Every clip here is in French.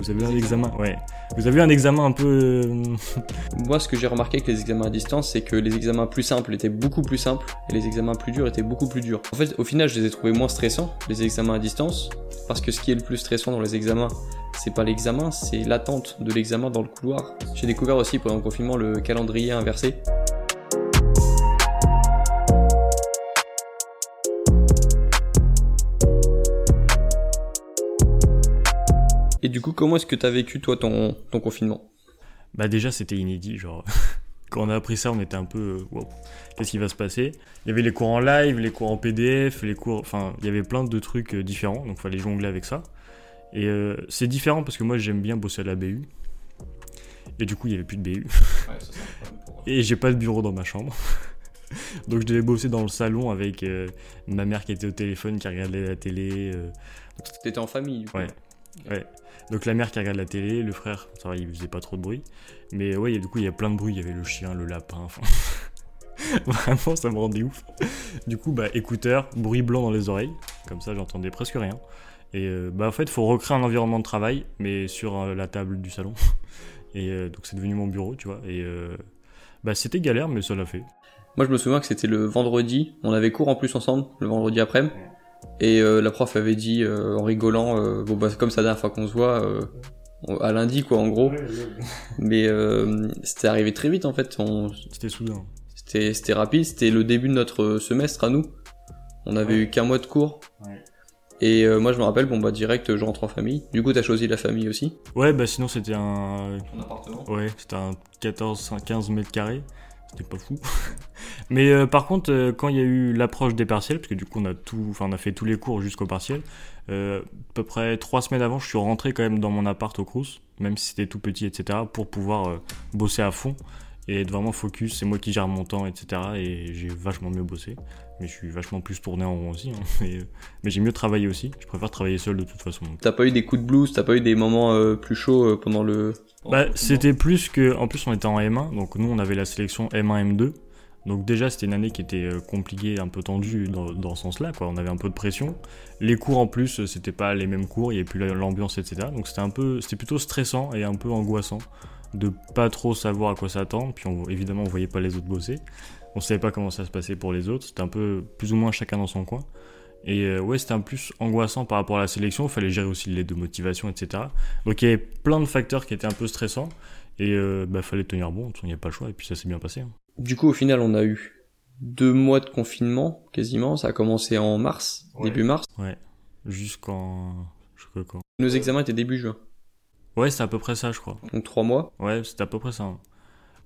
Vous avez un examen, ouais. Vous avez eu un examen un peu. euh, Moi, ce que j'ai remarqué avec les examens à distance, c'est que les examens plus simples étaient beaucoup plus simples et les examens plus durs étaient beaucoup plus durs. En fait, au final, je les ai trouvés moins stressants, les examens à distance, parce que ce qui est le plus stressant dans les examens, c'est pas l'examen, c'est l'attente de l'examen dans le couloir. J'ai découvert aussi pendant le confinement le calendrier inversé. Du coup, comment est-ce que t'as vécu toi ton, ton confinement? Bah déjà c'était inédit, genre quand on a appris ça on était un peu euh, wow, qu'est-ce qui va se passer? Il y avait les cours en live, les cours en PDF, les cours, enfin il y avait plein de trucs euh, différents, donc fallait jongler avec ça. Et euh, c'est différent parce que moi j'aime bien bosser à la BU. Et du coup il y avait plus de BU. Et j'ai pas de bureau dans ma chambre. Donc je devais bosser dans le salon avec euh, ma mère qui était au téléphone, qui regardait la télé. euh, T'étais en famille, du coup. Ouais. Ouais. Donc la mère qui regarde la télé, le frère, ça va, il faisait pas trop de bruit. Mais ouais, du coup, il y a plein de bruit. Il y avait le chien, le lapin, enfin. Vraiment, ça me rendait ouf. Du coup, bah, écouteurs, bruit blanc dans les oreilles. Comme ça, j'entendais presque rien. Et euh, bah, en fait, faut recréer un environnement de travail, mais sur euh, la table du salon. Et euh, donc, c'est devenu mon bureau, tu vois. Et bah, c'était galère, mais ça l'a fait. Moi, je me souviens que c'était le vendredi. On avait cours en plus ensemble, le vendredi après. Et euh, la prof avait dit euh, en rigolant, euh, bon bah c'est comme ça la dernière fois qu'on se voit, euh, à lundi quoi en gros. Mais euh, c'était arrivé très vite en fait. On- C'était soudain. C'était c'était rapide. C'était le début de notre semestre à nous. On avait Ouais. eu qu'un mois de cours. Ouais. Et euh, moi je me rappelle, bon bah direct je rentre en famille. Du coup t'as choisi la famille aussi. Ouais, bah sinon, c'était un. Ton appartement. Ouais, c'était un 14, 15 mètres carrés. C'était pas fou. Mais euh, par contre, euh, quand il y a eu l'approche des partiels, parce que du coup on a tout, enfin a fait tous les cours jusqu'au partiel, euh, à peu près trois semaines avant, je suis rentré quand même dans mon appart au Crous, même si c'était tout petit, etc., pour pouvoir bosser à fond et être vraiment focus. C'est moi qui gère mon temps, etc. Et j'ai vachement mieux bossé. Mais je suis vachement plus tourné en rond aussi. hein. Mais, euh, mais j'ai mieux travaillé aussi. Je préfère travailler seul de toute façon. T'as pas eu des coups de blues, t'as pas eu des moments euh, plus chauds euh, pendant le. Bah, c'était plus que. En plus, on était en M1, donc nous, on avait la sélection M1, M2. Donc, déjà, c'était une année qui était compliquée, un peu tendue dans, dans ce sens-là, quoi. On avait un peu de pression. Les cours, en plus, c'était pas les mêmes cours, il y avait plus la- l'ambiance, etc. Donc, c'était un peu. C'était plutôt stressant et un peu angoissant de pas trop savoir à quoi s'attendre. Puis, on- évidemment, on voyait pas les autres bosser. On savait pas comment ça se passait pour les autres. C'était un peu plus ou moins chacun dans son coin. Et euh, ouais, c'était un peu plus angoissant par rapport à la sélection. Il fallait gérer aussi les de motivation, etc. Donc il y avait plein de facteurs qui étaient un peu stressants. Et euh, bah, fallait tenir bon, il n'y a pas le choix. Et puis ça s'est bien passé. hein. Du coup, au final, on a eu deux mois de confinement, quasiment. Ça a commencé en mars, Ouais. début mars. Ouais. Jusqu'en. Quand? Nos examens étaient début juin. Ouais, c'est à peu près ça, je crois. Donc trois mois. Ouais, c'était à peu près ça. hein.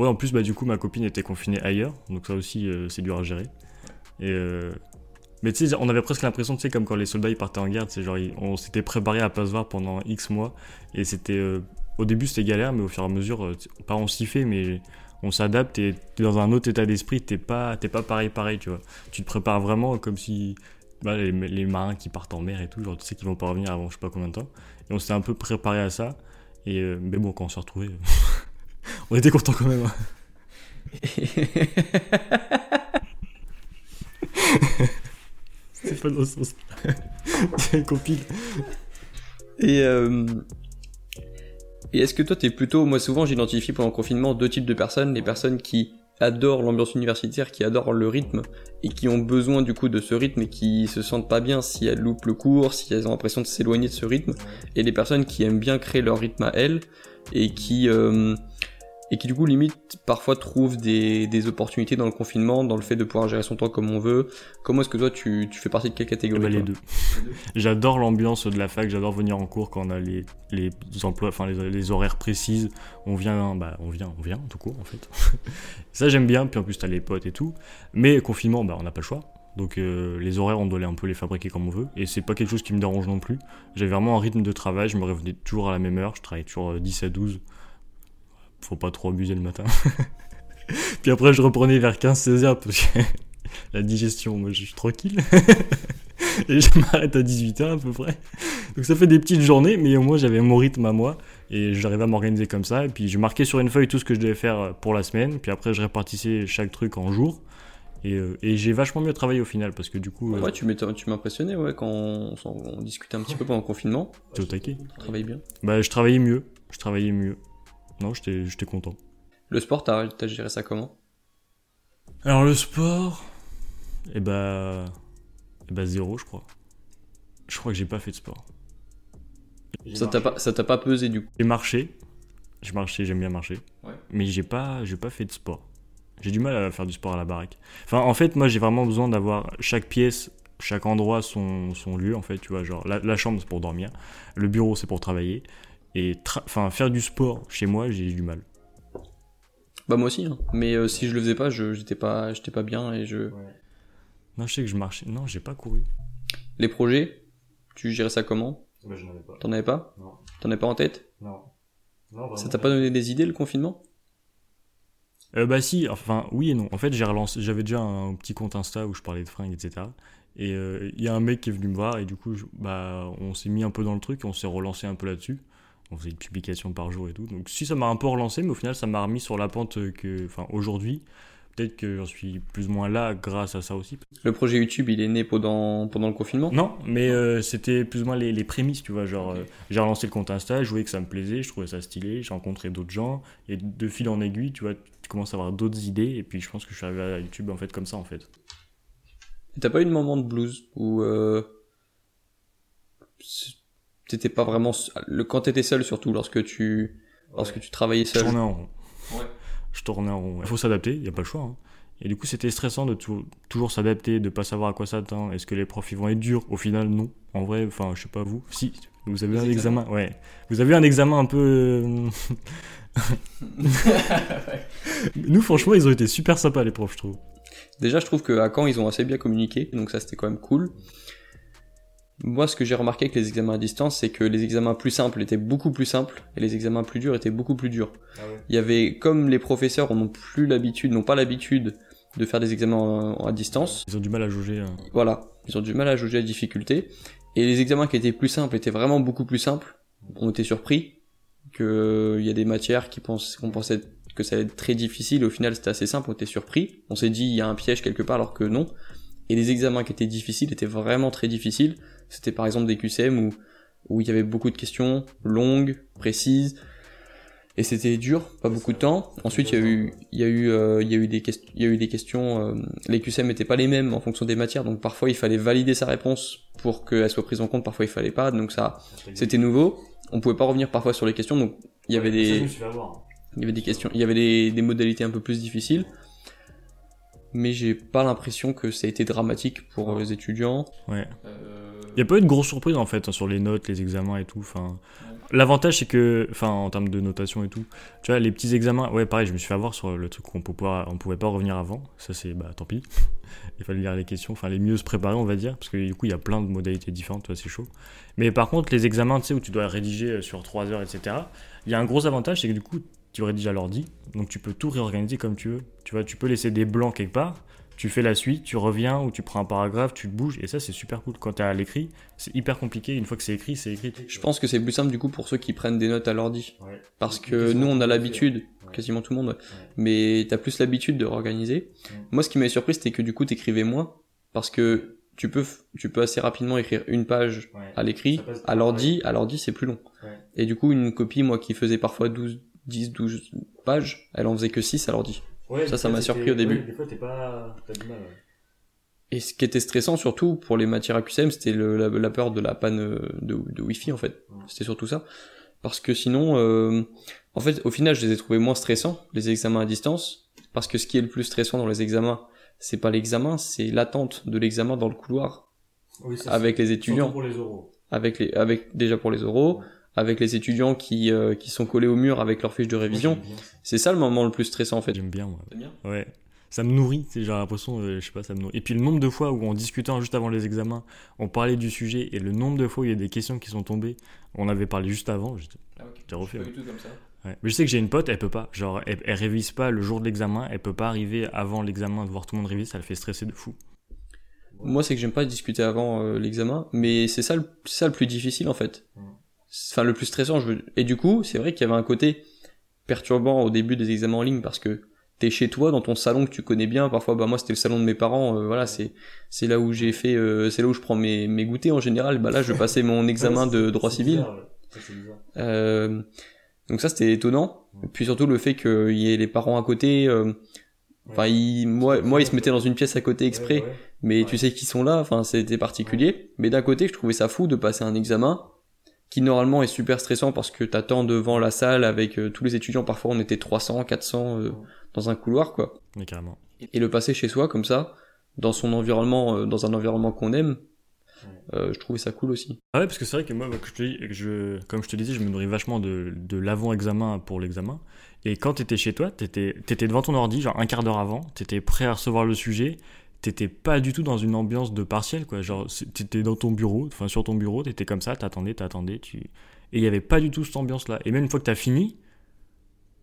Ouais, en plus, bah, du coup, ma copine était confinée ailleurs. Donc ça aussi, euh, c'est dur à gérer. Et. euh, Mais tu sais, on avait presque l'impression, tu sais, comme quand les soldats ils partaient en guerre, sais, genre, on s'était préparé à pas se voir pendant X mois. Et c'était. euh, Au début, c'était galère, mais au fur et à mesure, pas on s'y fait, mais on s'adapte et t'es dans un autre état d'esprit, t'es pas, pas pareil, pareil, tu vois. Tu te prépares vraiment comme si. bah, les, marins qui partent en mer et tout, genre, tu sais qu'ils vont pas revenir avant je sais pas combien de temps. Et on s'était un peu préparé à ça. Et, mais bon, quand on s'est retrouvés, on était contents quand même. hein. C'est pas dans ce sens. C'est copine. Et, euh, et est-ce que toi, t'es plutôt, moi souvent j'identifie pendant le confinement deux types de personnes, les personnes qui adorent l'ambiance universitaire, qui adorent le rythme et qui ont besoin du coup de ce rythme et qui se sentent pas bien si elles loupent le cours, si elles ont l'impression de s'éloigner de ce rythme, et les personnes qui aiment bien créer leur rythme à elles et qui euh, et qui du coup limite parfois trouvent des, des opportunités dans le confinement, dans le fait de pouvoir gérer son temps comme on veut. Comment est-ce que toi tu, tu fais partie de quelle catégorie Bah, les toi? deux. J'adore l'ambiance de la fac, j'adore venir en cours quand on a les, les emplois, enfin les, les horaires précises. On vient, bah on vient, on vient tout court en fait. Ça j'aime bien, puis en plus t'as les potes et tout. Mais confinement, bah on n'a pas le choix. Donc euh, les horaires, on doit les un peu les fabriquer comme on veut. Et c'est pas quelque chose qui me dérange non plus. J'avais vraiment un rythme de travail, je me réveillais toujours à la même heure, je travaillais toujours euh, 10 à 12. Faut pas trop abuser le matin. puis après je reprenais vers 15-16 heures parce que la digestion, moi je suis tranquille. et je m'arrête à 18h à peu près. Donc ça fait des petites journées, mais au moins j'avais mon rythme à moi et j'arrivais à m'organiser comme ça. Et puis je marquais sur une feuille tout ce que je devais faire pour la semaine, puis après je répartissais chaque truc en jours. Et, euh, et j'ai vachement mieux travaillé au final parce que du coup, euh, Ouais, tu tu m'impressionnais ouais, quand on, discutait un petit peu pendant le confinement. t'es au taquet. Tu bien. Bah, je travaillais mieux. Je travaillais mieux. Non, j'étais j'étais content. Le sport, t'as as géré ça comment? Alors, le sport, et bah. Et bah, zéro, je crois. Je crois que j'ai pas fait de sport. Ça t'a pas, ça t'a pas pesé du coup? J'ai marché. J'ai marché, j'aime bien marcher. Ouais. Mais j'ai pas, j'ai pas fait de sport. J'ai du mal à faire du sport à la baraque. Enfin, en fait, moi, j'ai vraiment besoin d'avoir chaque pièce, chaque endroit son, son lieu, en fait, tu vois. Genre, la, la chambre, c'est pour dormir. Le bureau, c'est pour travailler. Et enfin, faire du sport chez moi, j'ai du mal. Bah moi aussi, hein. mais euh, si je le faisais pas, je j'étais pas, j'étais pas bien et je. Non, je sais que je marchais. Non, j'ai pas couru. Les projets, tu gérais ça comment? Bah, je n'en ai pas. T'en avais pas? Non. T'en avais pas en tête? Non. Non, Ça t'a pas donné des idées le confinement? Euh, bah si, enfin oui et non. En fait, j'ai relancé, j'avais déjà un petit compte Insta où je parlais de fringues, etc. Et euh, il y a un mec qui est venu me voir et du coup, je- bah, on s'est mis un peu dans le truc, on s'est relancé un peu là-dessus. On faisait une publication par jour et tout. Donc si ça m'a un peu relancé, mais au final, ça m'a remis sur la pente que, enfin aujourd'hui, peut-être que j'en suis plus ou moins là grâce à ça aussi. Le projet YouTube, il est né pendant pendant le confinement? Non, mais euh, c'était plus ou moins les, les prémices, tu vois. Genre, euh, j'ai relancé le compte Insta, je voyais que ça me plaisait, je trouvais ça stylé, j'ai rencontré d'autres gens, et de fil en aiguille, tu vois, tu commences à avoir d'autres idées, et puis je pense que je suis arrivé à YouTube en fait comme ça en fait. T'as pas eu de moment de blues où euh, t'étais pas vraiment le quand t'étais seul surtout lorsque tu lorsque tu travaillais Je seul. tournais en rond. Ouais. Je tournais en rond. Il faut s'adapter, il n'y a pas le choix. hein. Et du coup, c'était stressant de tou- toujours s'adapter, de pas savoir à quoi s'attendre. Est-ce que les profs ils vont être durs? Au final, non. En vrai, enfin, je sais pas vous. Si, vous avez eu un examens. examen. Ouais. Vous avez eu un examen un peu. euh, Nous, franchement, ils ont été super sympas, les profs, je trouve. Déjà, je trouve qu'à Caen, ils ont assez bien communiqué, donc ça c'était quand même cool. Moi, ce que j'ai remarqué avec les examens à distance, c'est que les examens plus simples étaient beaucoup plus simples et les examens plus durs étaient beaucoup plus durs. Il y avait, comme les professeurs n'ont plus l'habitude, n'ont pas l'habitude de faire des examens à distance, Ils ont du mal à juger. hein. voilà, ils ont du mal à juger la difficulté. Et les examens qui étaient plus simples étaient vraiment beaucoup plus simples. On était surpris qu'il y a des matières qui pensent, qu'on pensait que ça allait être très difficile. Au final, c'était assez simple. On était surpris. On s'est dit il y a un piège quelque part alors que non. Et les examens qui étaient difficiles étaient vraiment très difficiles. C'était par exemple des QCM où où il y avait beaucoup de questions longues, précises. Et c'était dur, pas beaucoup de temps. Ensuite, il y a eu, il y a eu, euh, il y a eu des questions, il y a eu des questions. euh, les QCM n'étaient pas les mêmes en fonction des matières, donc parfois il fallait valider sa réponse pour qu'elle soit prise en compte. Parfois il fallait pas, donc ça, c'était nouveau. On pouvait pas revenir parfois sur les questions, donc il y avait des, il y avait des questions, il y avait des, des modalités un peu plus difficiles. Mais j'ai pas l'impression que ça a été dramatique pour les étudiants. Ouais. Euh, Il n'y a pas eu de grosses surprises en fait hein, sur les notes, les examens et tout. Enfin, l'avantage c'est que, enfin, en termes de notation et tout, tu vois, les petits examens, ouais, pareil, je me suis fait avoir sur le truc qu'on pouvait on pouvait pas revenir avant. Ça c'est, bah, tant pis. il fallait lire les questions, enfin, les mieux se préparer, on va dire, parce que du coup, il y a plein de modalités différentes, tu vois, c'est chaud. Mais par contre, les examens, tu sais, où tu dois rédiger euh, sur 3 heures, etc. Il y a un gros avantage, c'est que du coup, tu rédiges à l'ordi, donc tu peux tout réorganiser comme tu veux. Tu vois, tu peux laisser des blancs quelque part. Tu fais la suite, tu reviens ou tu prends un paragraphe, tu le bouges et ça c'est super cool. Quand t'es à l'écrit, c'est hyper compliqué. Une fois que c'est écrit, c'est écrit. Je pense que c'est plus simple du coup pour ceux qui prennent des notes à l'ordi. Ouais. Parce que nous on a l'habitude, quasiment tout le monde, ouais. Mais t'as plus l'habitude de réorganiser. Moi ce qui m'avait surpris c'était que du coup t'écrivais moins. Parce que tu peux, tu peux assez rapidement écrire une page à l'écrit, à l'ordi, à l'ordi c'est plus long. Et du coup une copie moi qui faisait parfois 12, 10, 12 pages, elle en faisait que 6 à l'ordi. Ouais, Ça, ça m'a surpris au début. ouais, des fois t'es pas. T'as du mal. ouais. Et ce qui était stressant surtout pour les matières à QCM, c'était le- la, la peur de la panne euh, de, de Wi-Fi en fait. C'était surtout ça. Parce que sinon, euh, en fait, au final, je les ai trouvés moins stressants, les examens à distance. Parce que ce qui est le plus stressant dans les examens, c'est pas l'examen, c'est l'attente de l'examen dans le couloir avec les étudiants, pour les oraux. avec les, avec déjà pour les oraux, Ouais. Avec les étudiants qui euh, qui sont collés au mur avec leurs fiches de révision. C'est ça le moment le plus stressant en fait. J'aime bien, moi. Bien Ouais. Ça me nourrit, c'est j'ai l'impression, euh, je sais pas, ça me nourrit. Et puis le nombre de fois où en discutant juste avant les examens, on parlait du sujet et le nombre de fois où il y a des questions qui sont tombées, on avait parlé juste avant, j'étais- T'as refait, Pas ouais. du tout comme ça. Ouais. Mais je sais que j'ai une pote, elle peut pas. Genre, elle, elle révise pas le jour de l'examen, elle peut pas arriver avant l'examen de voir tout le monde réviser, ça le fait stresser de fou. Moi, c'est que j'aime pas discuter avant euh, l'examen, mais c'est ça, le- ça le plus difficile en fait. Mm. Enfin, le plus stressant. Je veux... Et du coup, c'est vrai qu'il y avait un côté perturbant au début des examens en ligne parce que t'es chez toi dans ton salon que tu connais bien. Parfois, bah moi c'était le salon de mes parents. euh, voilà, c'est c'est là où j'ai fait, euh, c'est là où je prends mes mes goûters en général. Bah là, je passais mon examen de droit civil. Euh, donc ça c'était étonnant. Et puis surtout le fait qu'il y ait les parents à côté. euh, Enfin, ils- moi, moi, ils se mettaient dans une pièce à côté exprès, mais tu sais qu'ils sont là. Enfin, c'était particulier. Mais d'un côté, je trouvais ça fou de passer un examen qui normalement est super stressant parce que t'attends devant la salle avec euh, tous les étudiants. Parfois, on était 300, 400 euh, dans un couloir, quoi. Mais carrément. Et le passer chez soi comme ça, dans son environnement, euh, dans un environnement qu'on aime, je trouvais ça cool aussi. Ah ouais, parce que c'est vrai que moi, bah, que je te dis- que je, comme je te disais, je me nourris vachement de, de l'avant-examen pour l'examen. Et quand t'étais chez toi, t'étais étais devant ton ordi, genre un quart d'heure avant, t'étais prêt à recevoir le sujet, t'étais pas du tout dans une ambiance de partiel, quoi. Genre, t'étais dans ton bureau, enfin sur ton bureau, t'étais comme ça, t'attendais, t'attendais, tu... Et il y avait pas du tout cette ambiance-là. Et même une fois que t'as fini,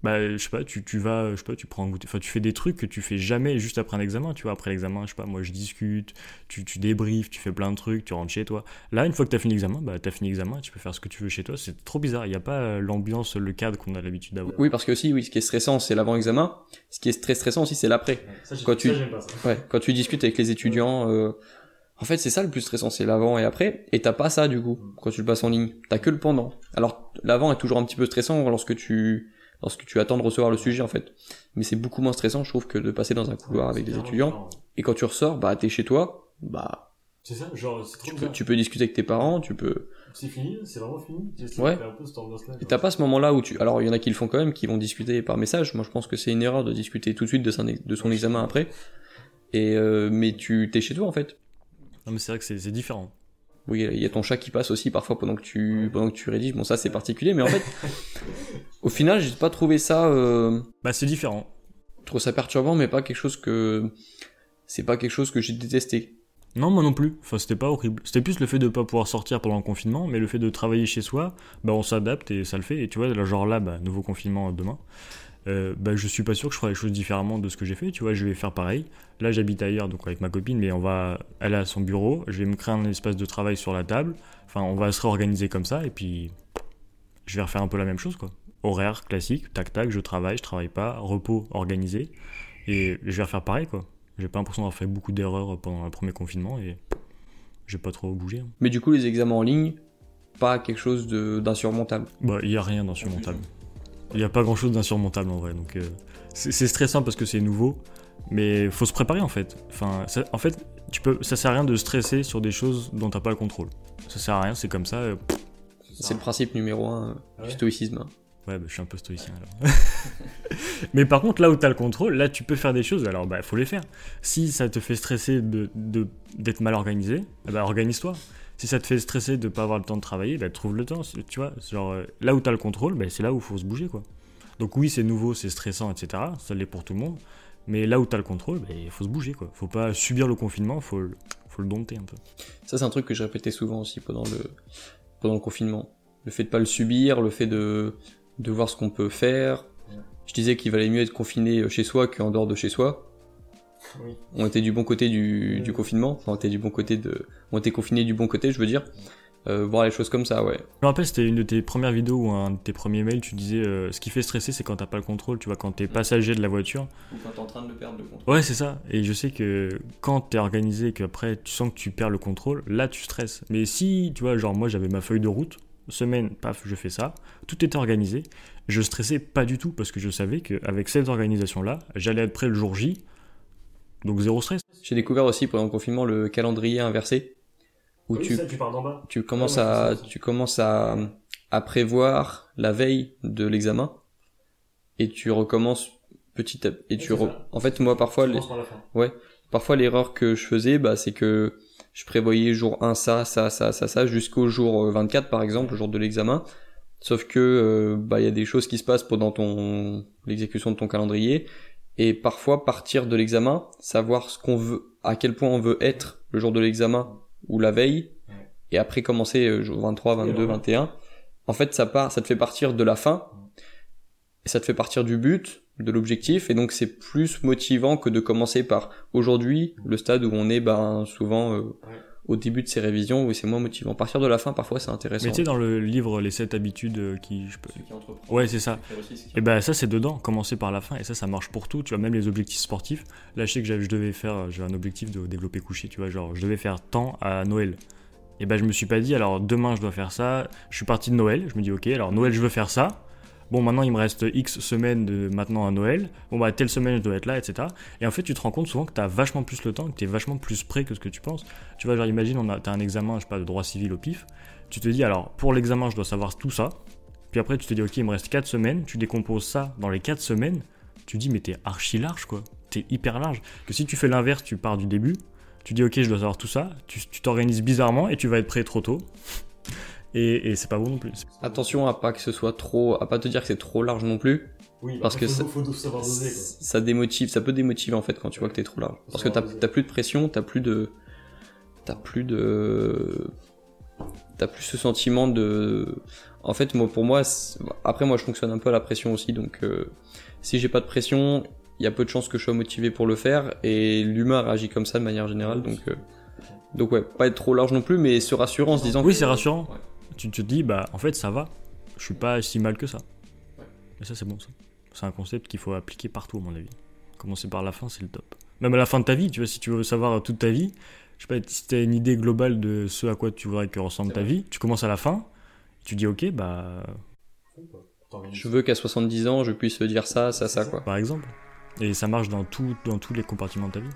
bah, je sais pas, tu, tu vas, je sais pas, tu prends un goûter, enfin, tu fais des trucs que tu fais jamais juste après un examen, tu vois. Après l'examen, je sais pas, moi, je discute, tu, tu débriefes, tu fais plein de trucs, tu rentres chez toi. Là, une fois que t'as fini l'examen, bah, t'as fini l'examen, tu peux faire ce que tu veux chez toi. C'est trop bizarre. Il n'y a pas euh, l'ambiance, le cadre qu'on a l'habitude d'avoir. Oui, parce que aussi, oui, ce qui est stressant, c'est l'avant-examen. Ce qui est très stressant aussi, c'est l'après. Quand tu- Ouais, quand tu discutes avec les étudiants, euh, en fait, c'est ça le plus stressant, c'est l'avant et après. Et t'as pas ça du coup quand tu le passes en ligne. T'as que le pendant. Alors l'avant est toujours un petit peu stressant lorsque tu lorsque tu attends de recevoir le sujet en fait. Mais c'est beaucoup moins stressant, je trouve, que de passer dans un couloir avec des étudiants. Et quand tu ressors, bah t'es chez toi, bah C'est ça, genre, c'est tu peux, tu peux discuter avec tes parents, tu peux. C'est fini, c'est vraiment fini. Ouais. un peu cette ambiance-là. Et t'as pas ce moment-là où tu. Alors il y en a qui le font quand même, qui vont discuter par message. Moi je pense que c'est une erreur de discuter tout de suite de son, de son examen après. Et euh, mais tu t'es chez toi en fait. Non, mais c'est vrai que c'est c'est différent. Oui, il y a ton chat qui passe aussi parfois pendant que tu pendant que tu rédiges. Bon, ça c'est particulier, mais en fait, au final, j'ai pas trouvé ça, euh, Bah, c'est différent. je trouve ça perturbant, mais pas quelque chose que c'est pas quelque chose que j'ai détesté. Non, moi non plus. Enfin, c'était pas horrible. C'était plus le fait de pas pouvoir sortir pendant le confinement, mais le fait de travailler chez soi, bah, on s'adapte et ça le fait. Et tu vois, genre là, bah, nouveau confinement demain. Euh, bah, je suis pas sûr que je ferai les choses différemment de ce que j'ai fait. Tu vois, je vais faire pareil. Là, j'habite ailleurs, donc avec ma copine, mais on va aller à son bureau. Je vais me créer un espace de travail sur la table. Enfin, on va se réorganiser comme ça, et puis je vais refaire un peu la même chose, quoi. Horaire classique, tac tac, je travaille, je travaille pas, repos organisé, et je vais refaire pareil, quoi. J'ai pas l'impression d'avoir fait beaucoup d'erreurs pendant le premier confinement, et j'ai pas trop bougé. hein. Mais du coup, les examens en ligne, pas quelque chose d'insurmontable. Bah, il y a rien d'insurmontable. Il y a pas grand chose d'insurmontable en vrai, donc euh, c'est stressant parce que c'est nouveau, mais faut se préparer en fait. Enfin, ça- en fait, tu peux, ça sert à rien de stresser sur des choses dont t'as pas le contrôle. Ça sert à rien, c'est comme ça. euh, C'est le principe numéro un euh, ouais du stoïcisme. hein. Ouais, bah, je suis un peu stoïcien alors. Mais par contre, là où t'as le contrôle, là tu peux faire des choses, alors bah faut les faire. Si ça te fait stresser de, de- d'être mal organisé, bah organise-toi. Si ça te fait stresser de pas avoir le temps de travailler, bah trouve le temps, tu vois. Genre, euh, là où t'as le contrôle, bah, c'est là où faut se bouger quoi. Donc oui, c'est nouveau, c'est stressant, etc. Ça l'est pour tout le monde. Mais là où t'as le contrôle, bah, il faut se bouger quoi. Faut pas subir le confinement, faut, le- faut le dompter un peu. Ça, c'est un truc que je répétais souvent aussi pendant le confinement. Le fait de pas le subir, le fait de de voir ce qu'on peut faire. Je disais qu'il valait mieux être confiné euh, chez soi qu'en dehors de chez soi. Oui. On était du bon côté du, Oui. du confinement, enfin on était du bon côté de, on était confiné du bon côté, je veux dire. Euh, voir les choses comme ça, ouais. Je me rappelle, c'était une de tes premières vidéos ou un de tes premiers mails, tu disais euh, ce qui fait stresser, c'est quand t'as pas le contrôle, tu vois, quand t'es passager de la voiture. Ou quand t'es en train de le perdre le contrôle. Ouais, c'est ça. Et je sais que quand t'es organisé et qu'après tu sens que tu perds le contrôle, là tu stresses. Mais si, tu vois, genre moi j'avais ma feuille de route, semaine, paf, je fais ça, tout était organisé, je stressais pas du tout parce que je savais qu'avec cette organisation-là, j'allais être prêt le jour J, donc zéro stress. J'ai découvert aussi pendant le confinement le calendrier inversé, où tu, tu pars bas. tu commences Ouais, ouais, à, tu commences à, à prévoir la veille de l'examen, et tu recommences petit à et tu, re- en fait moi parfois les- fin. Parfois, l'erreur que je faisais, bah, c'est que je prévoyais jour 1 ça, ça, ça, ça, ça, jusqu'au jour euh, 24, par exemple, le jour de l'examen. Sauf que, euh, bah, il y a des choses qui se passent pendant ton, l'exécution de ton calendrier. Et parfois, partir de l'examen, savoir ce qu'on veut, à quel point on veut être le jour de l'examen ou la veille. Et après commencer euh, jour 23, 22, voilà. 21. En fait, ça part, ça te fait partir de la fin. Et ça te fait partir du but, de l'objectif, et donc c'est plus motivant que de commencer par aujourd'hui, le stade où on est ben, souvent euh, au début de ses révisions où c'est moins motivant. À partir de la fin, parfois, c'est intéressant. Mais tu sais, dans le livre Les 7 habitudes euh, qui. Je peux... Ceux qui entreprennent, Ouais, c'est ça. réussissent, Et ben ça c'est dedans, commencer par la fin et ça ça marche pour tout, tu vois même les objectifs sportifs. Là je sais que j'avais- je devais faire j'ai un objectif de développer couché, tu vois genre je devais faire tant à Noël. Et ben je me suis pas dit alors demain je dois faire ça, je suis parti de Noël, je me dis OK, alors Noël je veux faire ça. Bon maintenant il me reste X semaines de maintenant à Noël. Bon bah telle semaine je dois être là etc. Et en fait tu te rends compte souvent que t'as vachement plus le temps, que t'es vachement plus prêt que ce que tu penses. Tu vois genre imagine on a t'as un examen je sais pas de droit civil au pif. Tu te dis alors pour l'examen je dois savoir tout ça. Puis après, tu te dis, ok, il me reste 4 semaines, tu décomposes ça dans les 4 semaines, tu dis, mais t'es archi large, quoi. T'es hyper large. Que si tu fais l'inverse, tu pars du début, tu dis, ok, je dois savoir tout ça, tu tu t'organises bizarrement et tu vas être prêt trop tôt. Et, et c'est pas bon non plus. Attention à pas que ce soit trop, à pas te dire que c'est trop large non plus. Oui, Parce que ça- savoir Ça démotive, ça peut démotiver en fait quand tu vois que t'es trop large. Parce que t'as plus de pression, t'as plus de, t'as plus de, t'as plus ce sentiment de, en fait moi pour moi, après moi je fonctionne un peu à la pression aussi donc euh, si j'ai pas de pression, il y a peu de chances que je sois motivé pour le faire et l'humain réagit comme ça de manière générale donc euh, donc ouais pas être trop large non plus mais se rassurant en se disant Oui, que- c'est rassurant. Ouais. Tu te dis, bah, en fait, ça va. Je suis pas si mal que ça. Et ça, c'est bon, ça. C'est un concept qu'il faut appliquer partout, à mon avis. Commencer par la fin, c'est le top. Même à la fin de ta vie, tu vois, si tu veux savoir toute ta vie, je sais pas, si t'as une idée globale de ce à quoi tu voudrais que ressemble ta vrai. vie, tu commences à la fin, tu dis, ok, bah, je veux qu'à 70 ans je puisse dire ça ça ça quoi. par exemple. Et ça marche dans, tout, dans tous les compartiments de ta vie.